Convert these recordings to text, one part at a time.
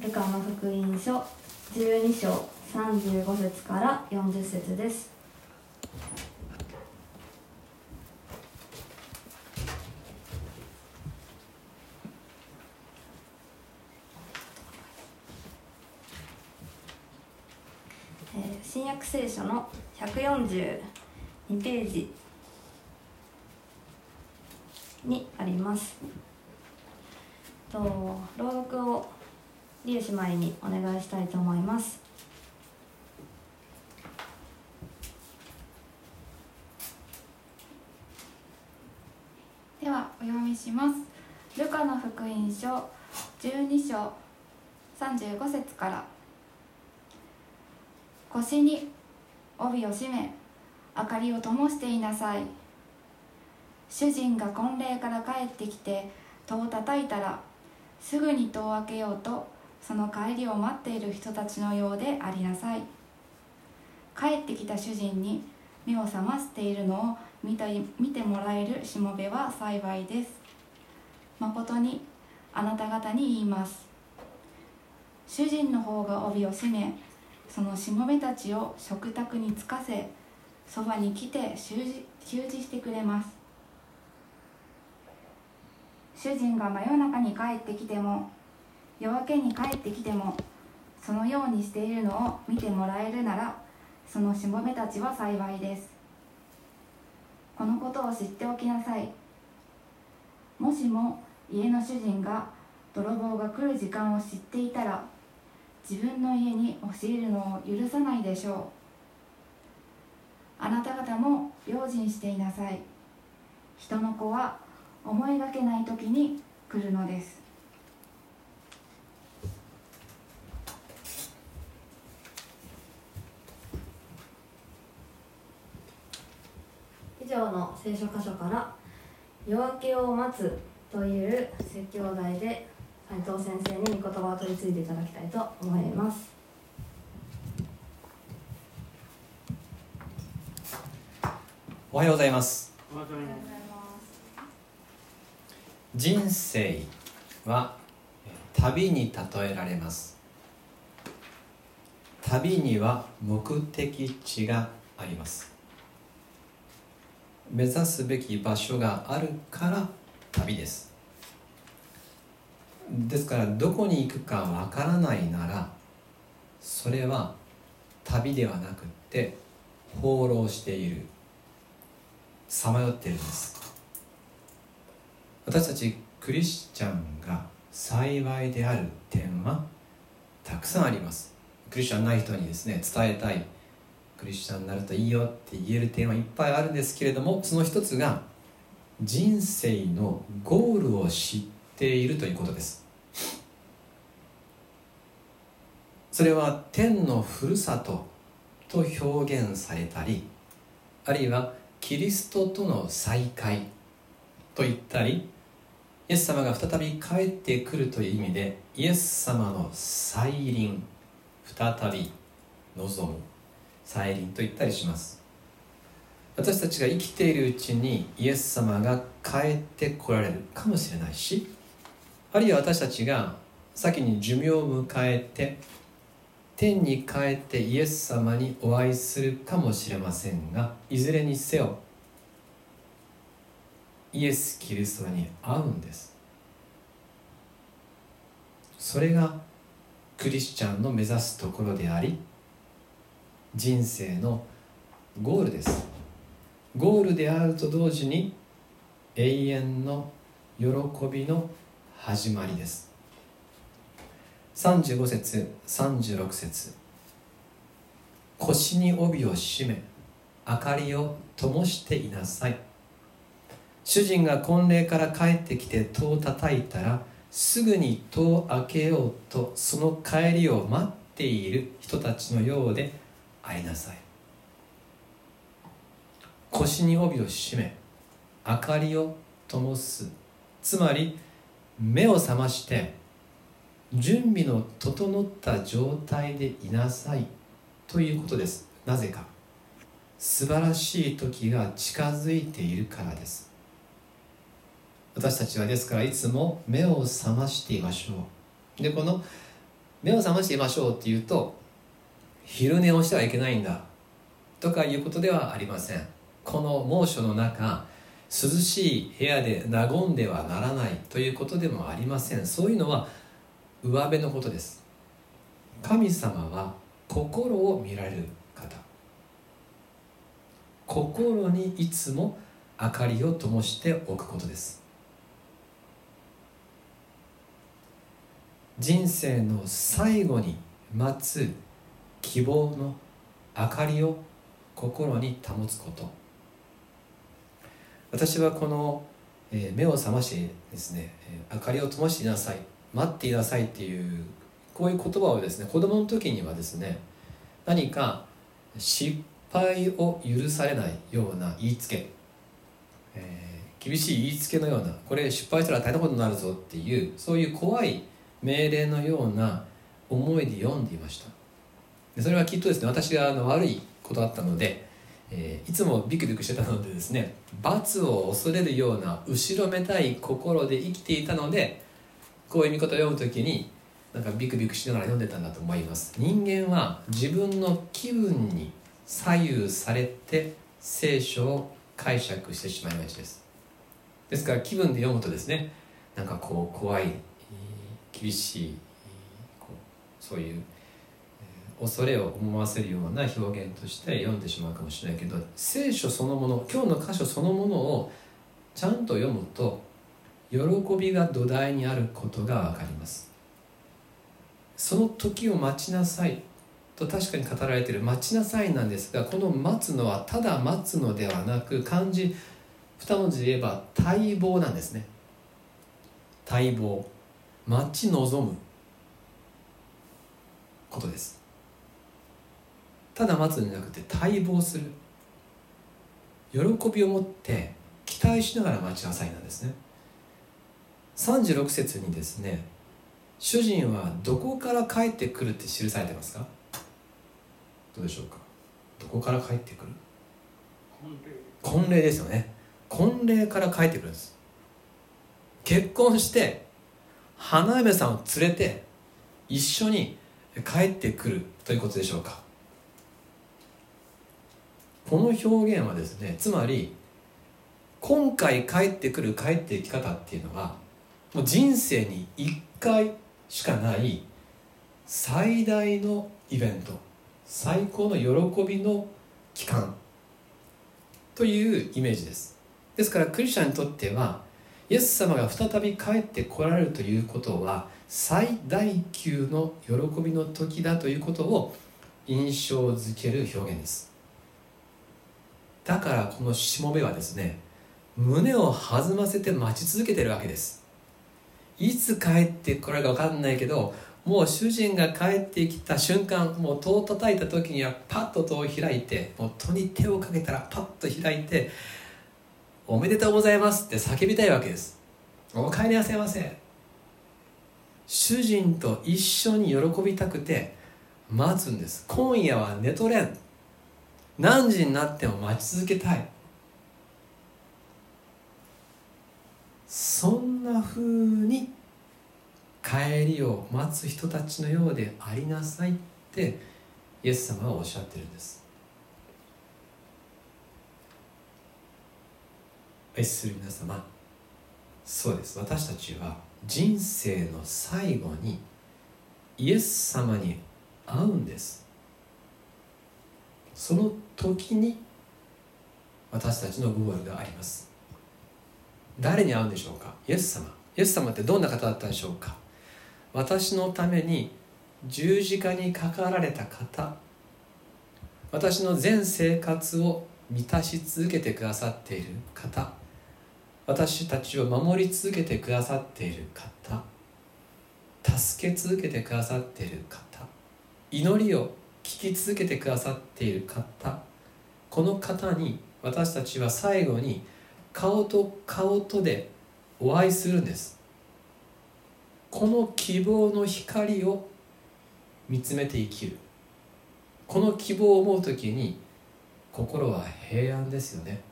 ルカの福音書12章35節から40節です。えー新約聖書の142ページにあります。と朗読をリエ姉妹にお願いしたいと思います。ではお読みします。ルカの福音書12章35節から。腰に帯を締め明かりを灯していなさい。主人が婚礼から帰ってきて戸を叩いたらすぐに戸を開けようとその帰りを待っている人たちのようでありなさい。帰ってきた主人に目を覚ましているのを見た見てもらえるしもべは幸いです。誠にあなた方に言います。主人の方が帯を締めそのしもべたちを食卓につかせそばに来て習字習字してくれます。主人が真夜中に帰ってきても夜明けに帰ってきてもそのようにしているのを見てもらえるならそのしもべたちは幸いです。このことを知っておきなさい。もしも家の主人が泥棒が来る時間を知っていたら自分の家に押し入るのを許さないでしょう。あなた方も用心していなさい。人の子は思いがけない時に来るのです。以上の聖書箇所から「夜明けを待つ」という説教題で斉藤先生に御言葉を取り次いでいただきたいと思います。おはようございますありがとうございます。人生は旅に例えられます。旅には目的地があります。目指すべき場所があるから旅です。ですからどこに行くかわからないならそれは旅ではなくって放浪している。さまよっているんです。私たちクリスチャンが幸いである点はたくさんあります。クリスチャンない人にですね伝えたいクリスチャンになるといいよって言える点はいっぱいあるんですけれどもその一つが人生のゴールを知っているということです。それは天のふるさとと表現されたりあるいはキリストとの再会と言ったりイエス様が再び帰ってくるという意味でイエス様の再臨再び望む。再臨と言ったりします。私たちが生きているうちにイエス様が帰ってこられるかもしれないしあるいは私たちが先に寿命を迎えて天に帰ってイエス様にお会いするかもしれませんがいずれにせよイエス・キリストに会うんです。それがクリスチャンの目指すところであり人生のゴールです。ゴールであると同時に永遠の喜びの始まりです。35節36節。腰に帯を締め明かりを灯していなさい。主人が婚礼から帰ってきて戸を叩いたらすぐに戸を開けようとその帰りを待っている人たちのようでありなさい。腰に帯を締め明かりを灯す。つまり目を覚まして準備の整った状態でいなさい。ということです。なぜか。素晴らしい時が近づいているからです。私たちはですからいつも目を覚ましていましょう。でこの目を覚ましていましょうっていうと昼寝をしてはいけないんだ。とかいうことではありません。この猛暑の中涼しい部屋で和んではならない。ということでもありません。そういうのは上辺のことです。神様は心を見られる方。心にいつも明かりを灯しておくことです。人生の最後に待つ希望の明かりを心に保つこと。私はこの、え、目を覚ましですね、明かりを灯していなさい待っていなさいっていうこういう言葉をですね子供の時にはですね何か失敗を許されないような言いつけ、えー、厳しい言いつけのようなこれ失敗したら大変なことになるぞっていうそういう怖い命令のような思いで読んでいました。でそれはきっとですね私があの悪いことだったので、えー、いつもビクビクしてたのでですね罰を恐れるような後ろめたい心で生きていたのでこういう見事を読む時になんかビクビクしながら読んでたんだと思います。人間は自分の気分に左右されて聖書を解釈してしまいがちです。ですから気分で読むとですねなんかこう怖い厳しいそういう恐れを思わせるような表現として読んでしまうかもしれないけど聖書そのもの今日の箇所そのものをちゃんと読むと喜びが土台にあることが分かります。その時を待ちなさいと確かに語られている。待ちなさいなんですがこの待つのはただ待つのではなく漢字二文字で言えば待望なんですね。待望。待ち望むことです。ただ待つんじゃなくて待望する。喜びを持って期待しながら待ちなさいなんですね。36節にですね主人はどこから帰ってくるって記されてますか？どうでしょうか？どこから帰ってくる？婚礼ですよね。婚礼から帰ってくるんです。結婚して花嫁さんを連れて一緒に帰ってくるということでしょうか？この表現はですねつまり今回帰ってくる帰っていき方っていうのはもう人生に1回しかない最大のイベント最高の喜びの期間というイメージです。ですからクリスチャンにとってはイエス様が再び帰ってこられるということは最大級の喜びの時だということを印象づける表現です。だからこのしもべはですね胸を弾ませて待ち続けてるわけです。いつ帰ってこれるか分かんないけどもう主人が帰ってきた瞬間もう戸を叩いた時にはパッと戸を開いてもう戸に手をかけたらパッと開いておめでとうございますって叫びたいわけですお帰りなさいませ主人と一緒に喜びたくて待つんです今夜は寝とれん何時になっても待ち続けたい。そんなふうに帰りを待つ人たちのようでありなさいってイエス様はおっしゃってるんです。愛する皆様そうです。私たちは人生の最後にイエス様に会うんです。その時に私たちのゴールがあります。誰に会うんでしょうか？イエス様。イエス様ってどんな方だったでしょうか？私のために十字架にかかられた方。私の全生活を満たし続けてくださっている方。私たちを守り続けてくださっている方。助け続けてくださっている方。祈りを聞き続けてくださっている方この方に私たちは最後に顔と顔とでお会いするんです。この希望の光を見つめて生きる。この希望を思う時に心は平安ですよね。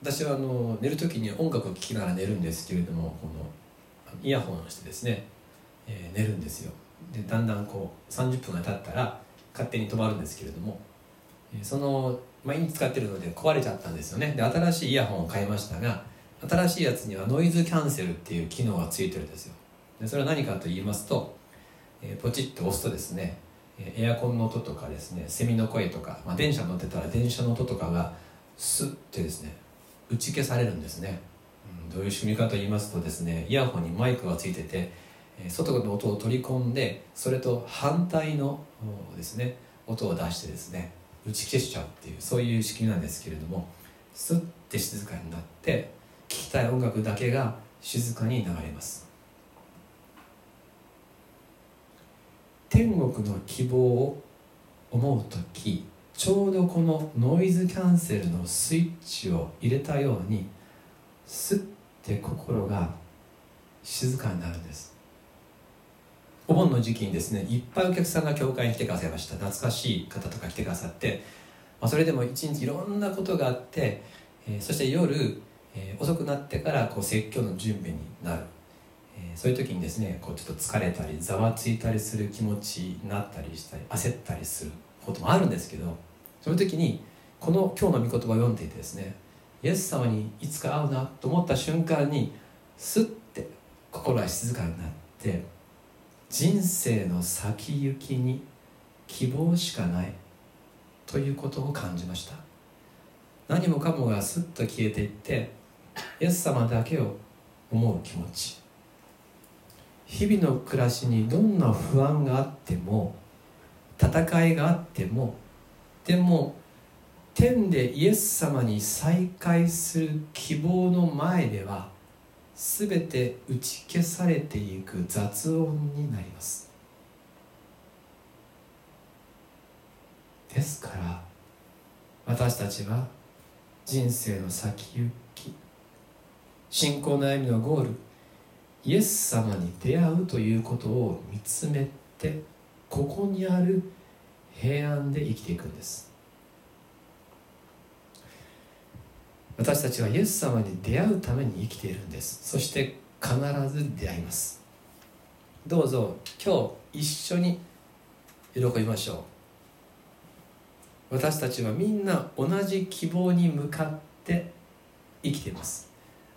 私はあの寝る時に音楽を聴きながら寝るんですけれどもこのイヤホンをしてですね、えー寝るんですよ。でだんだんこう30分が経ったら勝手に止まるんですけれども、えーその毎日使ってるので壊れちゃったんですよね。で新しいイヤホンを買いましたが新しいやつにはノイズキャンセルっていう機能がついてるんですよ。でそれは何かと言いますと、えーポチッと押すとですねエアコンの音とかですねセミの声とか、まあ、電車乗ってたら電車の音とかがスッてですね打ち消されるんですね、うん、どういう仕組みかと言いますとですねイヤホンにマイクがついてて、外の音を取り込んでそれと反対のですね音を出してですね打ち消しちゃうっていうそういう仕組みなんですけれどもスッて静かになって聴きたい音楽だけが静かに流れます。天国の希望を思う時ちょうどこのノイズキャンセルのスイッチを入れたようにスッて心が静かになるんです。お盆の時期にですねいっぱいお客さんが教会に来てくださいました。懐かしい方とか来てくださって、まあ、それでも一日いろんなことがあって、えーそして夜、えー遅くなってからこう説教の準備になる。えーそういう時にですねこうちょっと疲れたりざわついたりする気持ちになったりしたり焦ったりすることもあるんですけどその時にこの今日の御言葉を読んでいてですねイエス様にいつか会うなと思った瞬間にスッて心が静かになって人生の先行きに希望しかない。ということを感じました。何もかもがスッと消えていってイエス様だけを思う気持ち。日々の暮らしにどんな不安があっても戦いがあってもでも天でイエス様に再会する希望の前では全て打ち消されていく雑音になります。ですから私たちは人生の先行き信仰の歩みのゴールイエス様に出会うということを見つめてここにある平安で生きていくんです。私たちはイエス様に出会うために生きているんです。そして必ず出会います。どうぞ今日一緒に喜びましょう。私たちはみんな同じ希望に向かって生きています。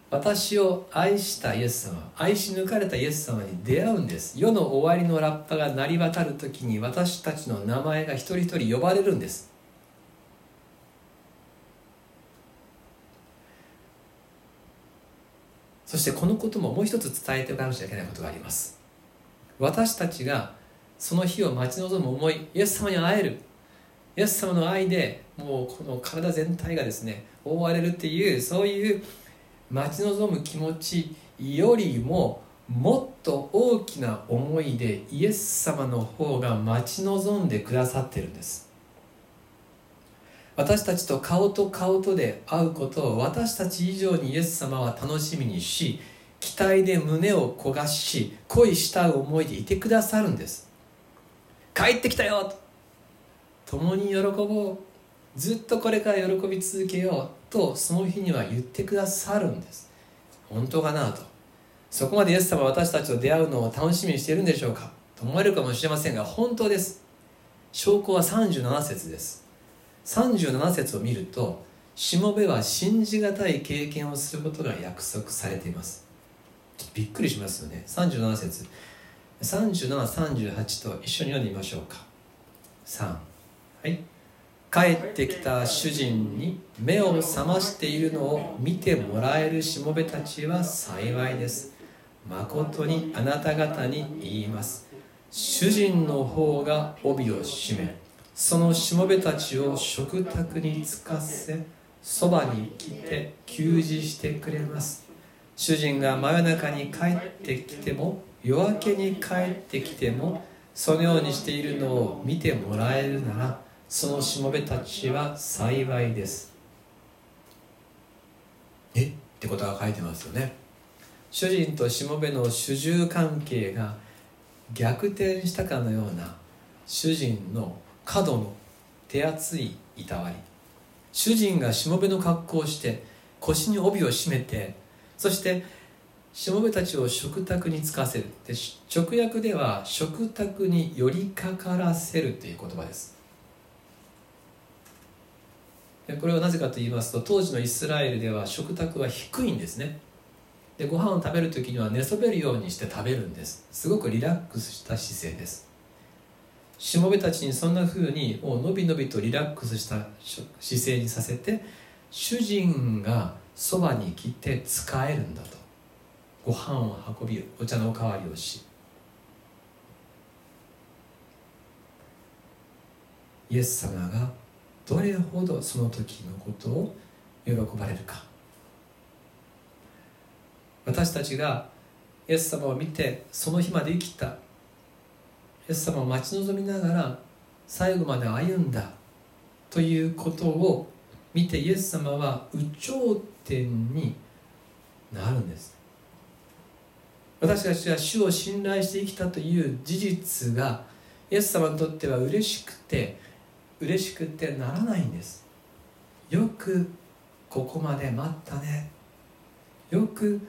私を愛したイエス様愛し抜かれたイエス様に出会うんです。世の終わりのラッパが鳴り渡る時に私たちの名前が一人一人呼ばれるんです。そしてこのことももう一つ伝えておかなくちゃいけないことがあります。私たちがその日を待ち望む思いイエス様に会える。イエス様の愛でもうこの体全体がですね覆われるっていうそういう待ち望む気持ちよりももっと大きな思いでイエス様の方が待ち望んでくださってるんです。私たちと顔と顔とで会うことを私たち以上にイエス様は楽しみにし期待で胸を焦がし恋した思いでいてくださるんです。帰ってきたよ共に喜ぼう。ずっとこれから喜び続けようとその日には言ってくださるんです。本当かなと。そこまでイエス様は私たちと出会うのを楽しみにしているんでしょうか。と思われるかもしれませんが本当です。証拠は37節です。37節を見るとしもべは信じがたい経験をすることが約束されています。ちょっとびっくりしますよね。37節3738と一緒に読んでみましょうか。3はい。帰ってきた主人に目を覚ましているのを見てもらえるしもべたちは幸いです。誠にあなた方に言います。主人の方が帯を締めそのしもべたちを食卓につかせそばに来て給仕してくれます。主人が真夜中に帰ってきても夜明けに帰ってきてもそのようにしているのを見てもらえるならそのしもべたちは幸いです。え？ってことが書いてますよね。主人としもべの主従関係が逆転したかのような主人の角の手厚いいたわり。主人がしもべの格好をして腰に帯を締めてそしてしもべたちを食卓につかせる。で直訳では食卓に寄りかからせるという言葉です。これはなぜかと言いますと当時のイスラエルでは食卓は低いんですね。でご飯を食べる時には寝そべるようにして食べるんです。すごくリラックスした姿勢です。しもべたちにそんな風にもうのびのびとリラックスした姿勢にさせて主人がそばに来て使えるんだと。ご飯を運びお茶のおかわりをしイエス様がどれほどその時のことを喜ばれるか。私たちがイエス様を見てその日まで生きたイエス様を待ち望みながら最後まで歩んだということを見てイエス様は有頂天になるんです。私たちは主を信頼して生きたという事実がイエス様にとっては嬉しくて嬉しくてならないんです。よくここまで待ったね。よく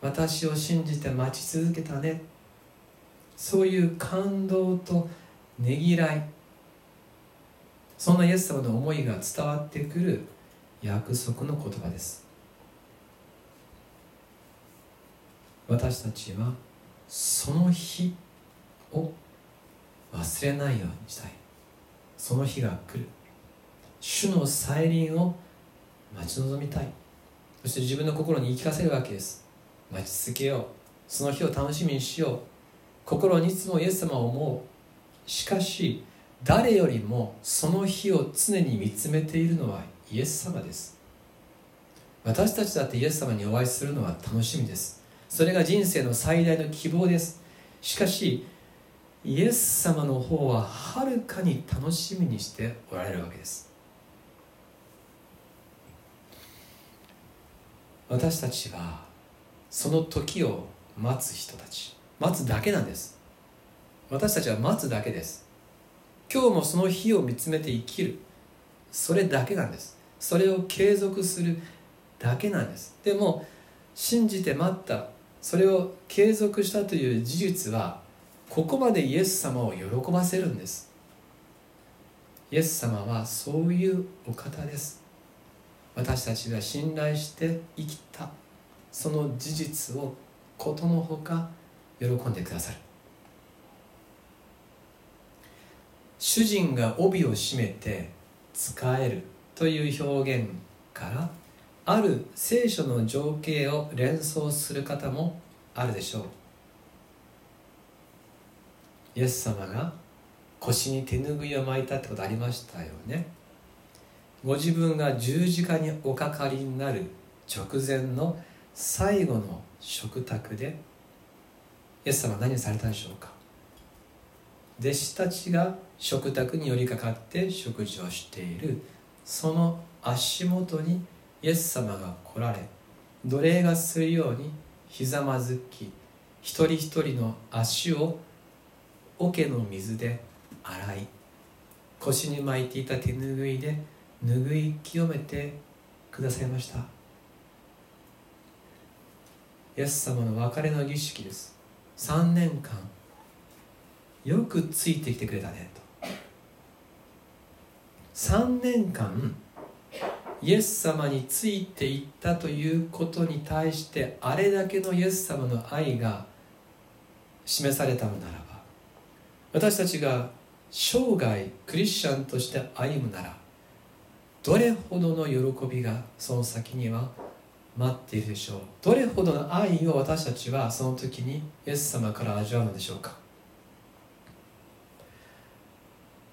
私を信じて待ち続けたね。そういう感動とねぎらい。そんなイエス様の思いが伝わってくる約束の言葉です。私たちはその日を忘れないようにしたい。その日が来る。主の再臨を待ち望みたい。そして自分の心に言い聞かせるわけです。待ち続けよう。その日を楽しみにしよう。心にいつもイエス様を思う。しかし誰よりもその日を常に見つめているのはイエス様です。私たちだってイエス様にお会いするのは楽しみです。それが人生の最大の希望です。しかしイエス様の方ははるかに楽しみにしておられるわけです。私たちはその時を待つ人たち。待つだけなんです。私たちは待つだけです。今日もその日を見つめて生きる。それだけなんです。それを継続するだけなんです。でも信じて待った。それを継続したという事実はここまでイエス様を喜ばせるんです。イエス様はそういうお方です。私たちが信頼して生きた。その事実をことのほか喜んでくださる。主人が帯を締めて使えるという表現からある聖書の情景を連想する方もあるでしょう。イエス様が腰に手ぬぐいを巻いたってことありましたよね。ご自分が十字架におかかりになる直前の最後の食卓でイエス様は何をされたでしょうか？弟子たちが食卓に寄りかかって食事をしている。その足元にイエス様が来られ奴隷がするようにひざまずき一人一人の足を桶の水で洗い腰に巻いていた手ぬぐいで拭い清めてくださいました。イエス様の別れの儀式です。3年間よくついてきてくれたねと。3年間イエス様についていったということに対してあれだけのイエス様の愛が示されたのならば私たちが生涯クリスチャンとして歩むならどれほどの喜びがその先には待っているでしょう。どれほどの愛を私たちはその時にイエス様から味わうのでしょうか？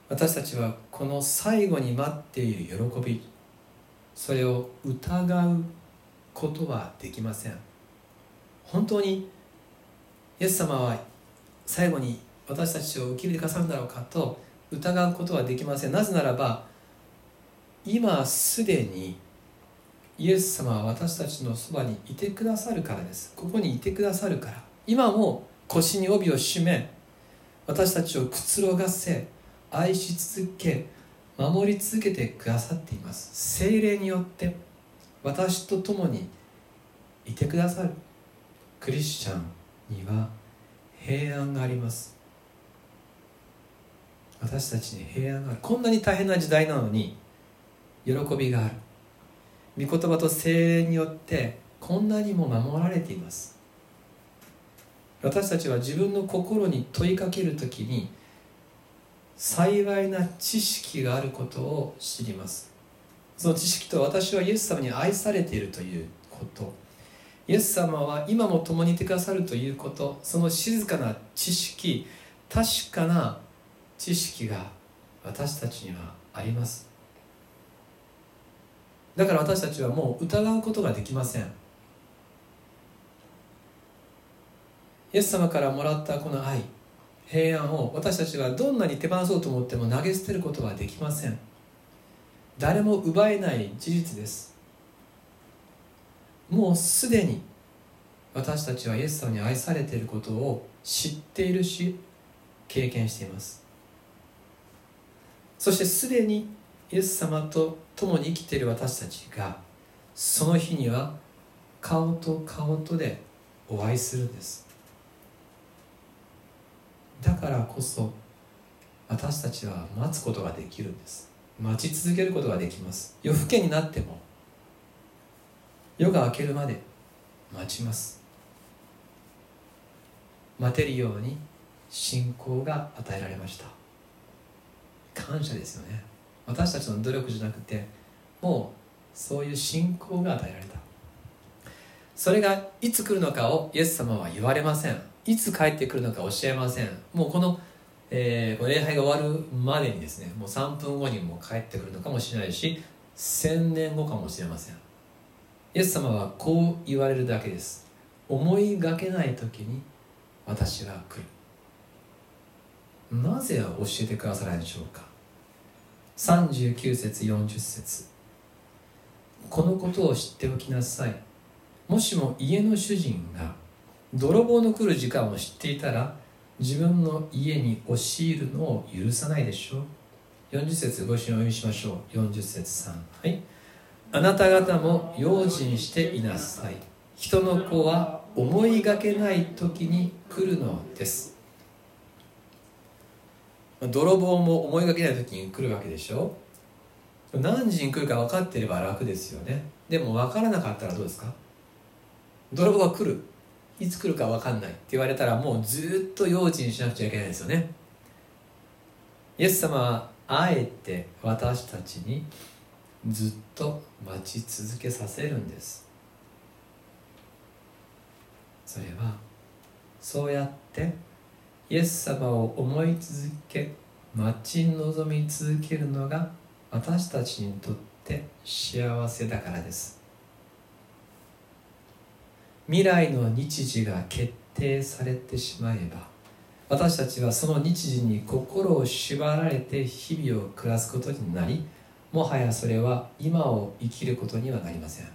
私たちはこの最後に待っている喜びそれを疑うことはできません。本当にイエス様は最後に私たちを受け入れてくださるんだろうかと疑うことはできません。なぜならば今すでにイエス様は私たちのそばにいてくださるからです。ここにいてくださるから。今も腰に帯を締め私たちをくつろがせ愛し続け守り続けてくださっています。精霊によって私と共にいてくださる。クリスチャンには平安があります。私たちに平安がある。こんなに大変な時代なのに喜びがある。御言葉と精霊によってこんなにも守られています。私たちは自分の心に問いかけるときに幸いな知識があることを知ります。その知識と私はイエス様に愛されているということ。イエス様は今も共にいてくださるということ。その静かな知識確かな知識が私たちにはあります。だから私たちはもう疑うことができません。イエス様からもらったこの愛平安を私たちがどんなに手放そうと思っても投げ捨てることはできません。誰も奪えない事実です。もうすでに私たちはイエス様に愛されていることを知っているし経験しています。そしてすでにイエス様と共に生きている私たちがその日には顔と顔とでお会いするんです。だからこそ私たちは待つことができるんです。待ち続けることができます。夜更けになっても夜が明けるまで待ちます。待てるように信仰が与えられました。感謝ですよね。私たちの努力じゃなくてもうそういう信仰が与えられた。それがいつ来るのかをイエス様は言われません。いつ帰ってくるのか教えません。もうこの,、えー、礼拝が終わるまでにですねもう3分後にも帰ってくるのかもしれないし1000年後かもしれません。イエス様はこう言われるだけです。思いがけない時に私が来る。なぜ教えてくださらないでしょうか。39節40節。このことを知っておきなさい。もしも家の主人が泥棒の来る時間を知っていたら自分の家に押し入るのを許さないでしょう。40節ご一緒にお読みしましょう。40節3はい。あなた方も用心していなさい。人の子は思いがけない時に来るのです。泥棒も思いがけない時に来るわけでしょ？何時に来るか分かってれば楽ですよね。でも分からなかったらどうですか？泥棒が来る。いつ来るか分かんないって言われたらもうずっと用心しなくちゃいけないですよね。イエス様はあえて私たちにずっと待ち続けさせるんです。それはそうやってイエス様を思い続け待ち望み続けるのが私たちにとって幸せだからです。未来の日時が決定されてしまえば私たちはその日時に心を縛られて日々を暮らすことになりもはやそれは今を生きることにはなりません。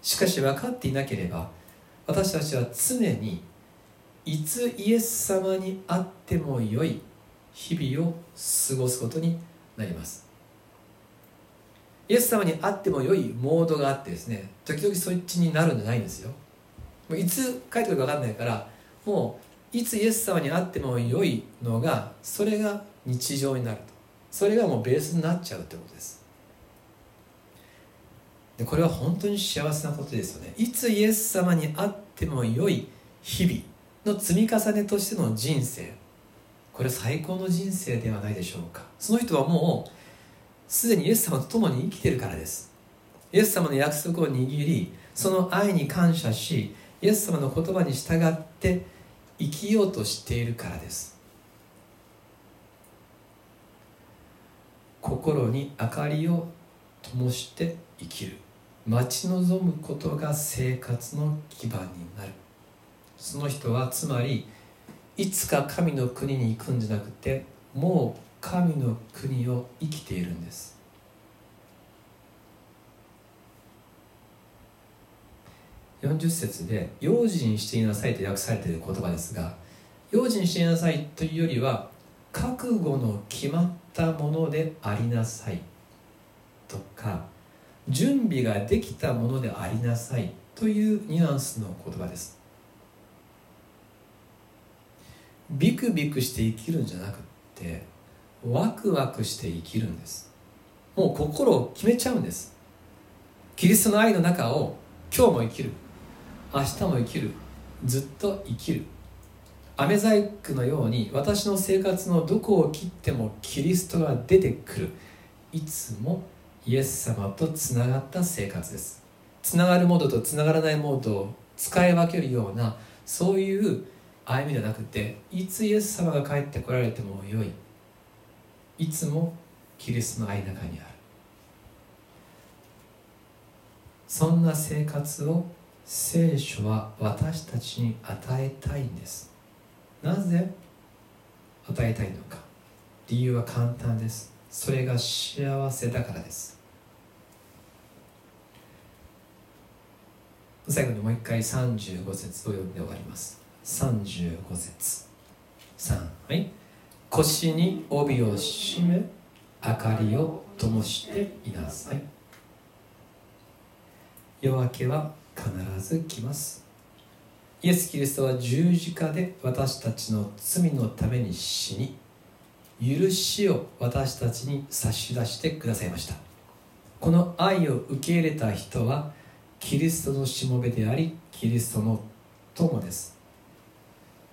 しかし分かっていなければ私たちは常にいつイエス様に会ってもよい日々を過ごすことになります。イエス様に会っても良いモードがあってですね時々そっちになるんじゃないんですよ。もういつ帰ってくるか分かんないからもういつイエス様に会っても良いのがそれが日常になると。それがもうベースになっちゃうってことです。でこれは本当に幸せなことですよね。いつイエス様に会っても良い日々。の積み重ねとしての人生。これ最高の人生ではないでしょうか。その人はもうすでにイエス様と共に生きてるからです。イエス様の約束を握りその愛に感謝しイエス様の言葉に従って生きようとしているからです。心に明かりを灯して生きる。待ち望むことが生活の基盤になる。その人はつまりいつか神の国に行くんじゃなくてもう神の国を生きているんです。40節で「用心していなさい」と訳されている言葉ですが用心していなさいというよりは覚悟の決まったものでありなさい。とか準備ができたものでありなさい。というニュアンスの言葉です。ビクビクして生きるんじゃなくってワクワクして生きるんです。もう心を決めちゃうんです。キリストの愛の中を今日も生きる。明日も生きる。ずっと生きる。飴細工のように私の生活のどこを切ってもキリストが出てくる。いつもイエス様とつながった生活です。つながるモードとつながらないモードを使い分けるようなそういう歩みじゃなくていつイエス様が帰ってこられてもよい。いつもキリストの愛の中にある。そんな生活を聖書は私たちに与えたいんです。なぜ？与えたいのか。理由は簡単です。それが幸せだからです。最後にもう一回35節を読んで終わります。35節。3はい。腰に帯を締め明かりを灯していなさい。夜明けは必ず来ます。イエス・キリストは十字架で私たちの罪のために死に許しを私たちに差し出してくださいました。この愛を受け入れた人はキリストのしもべでありキリストの友です。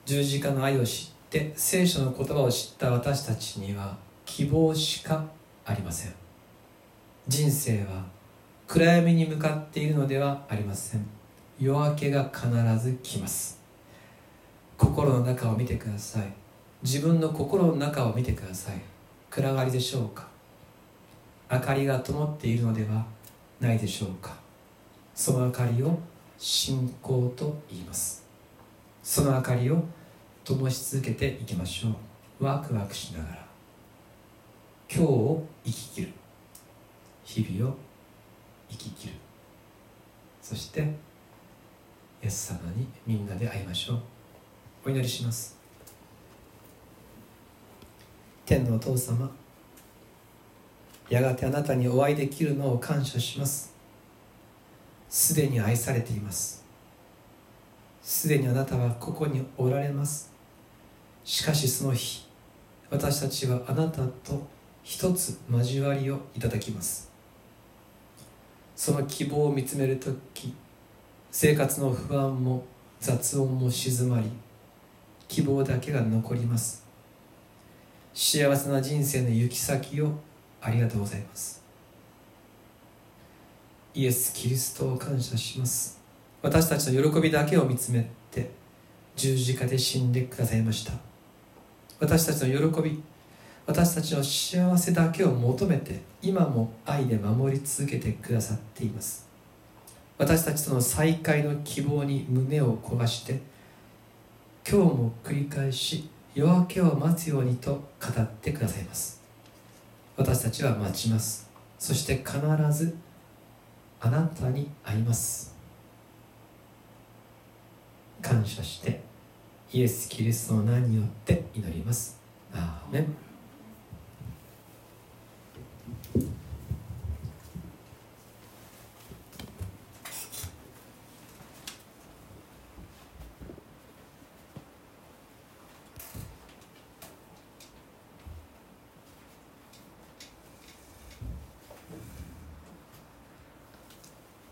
十字架の愛を知って聖書の言葉を知った私たちには希望しかありません。人生は暗闇に向かっているのではありません。夜明けが必ず来ます。心の中を見てください。自分の心の中を見てください。暗がりでしょうか？明かりが灯っているのではないでしょうか？その明かりを信仰と言います。その明かりを灯し続けていきましょう。ワクワクしながら。今日を生き切る。日々を生き切る。そしてイエス様にみんなで会いましょう。お祈りします。天のお父様やがてあなたにお会いできるのを感謝します。すでに愛されています。すでにあなたはここにおられます。しかしその日私たちはあなたと一つ交わりをいただきます。その希望を見つめる時生活の不安も雑音も静まり希望だけが残ります。幸せな人生の行き先をありがとうございます。イエス・キリストを感謝します。私たちの喜びだけを見つめて十字架で死んでくださいました。私たちの喜び私たちの幸せだけを求めて今も愛で守り続けてくださっています。私たちとの再会の希望に胸を焦がして今日も繰り返し夜明けを待つようにと語ってくださいます。私たちは待ちます。そして必ずあなたに会います。感謝してイエス・キリストの名によって祈ります。アーメン。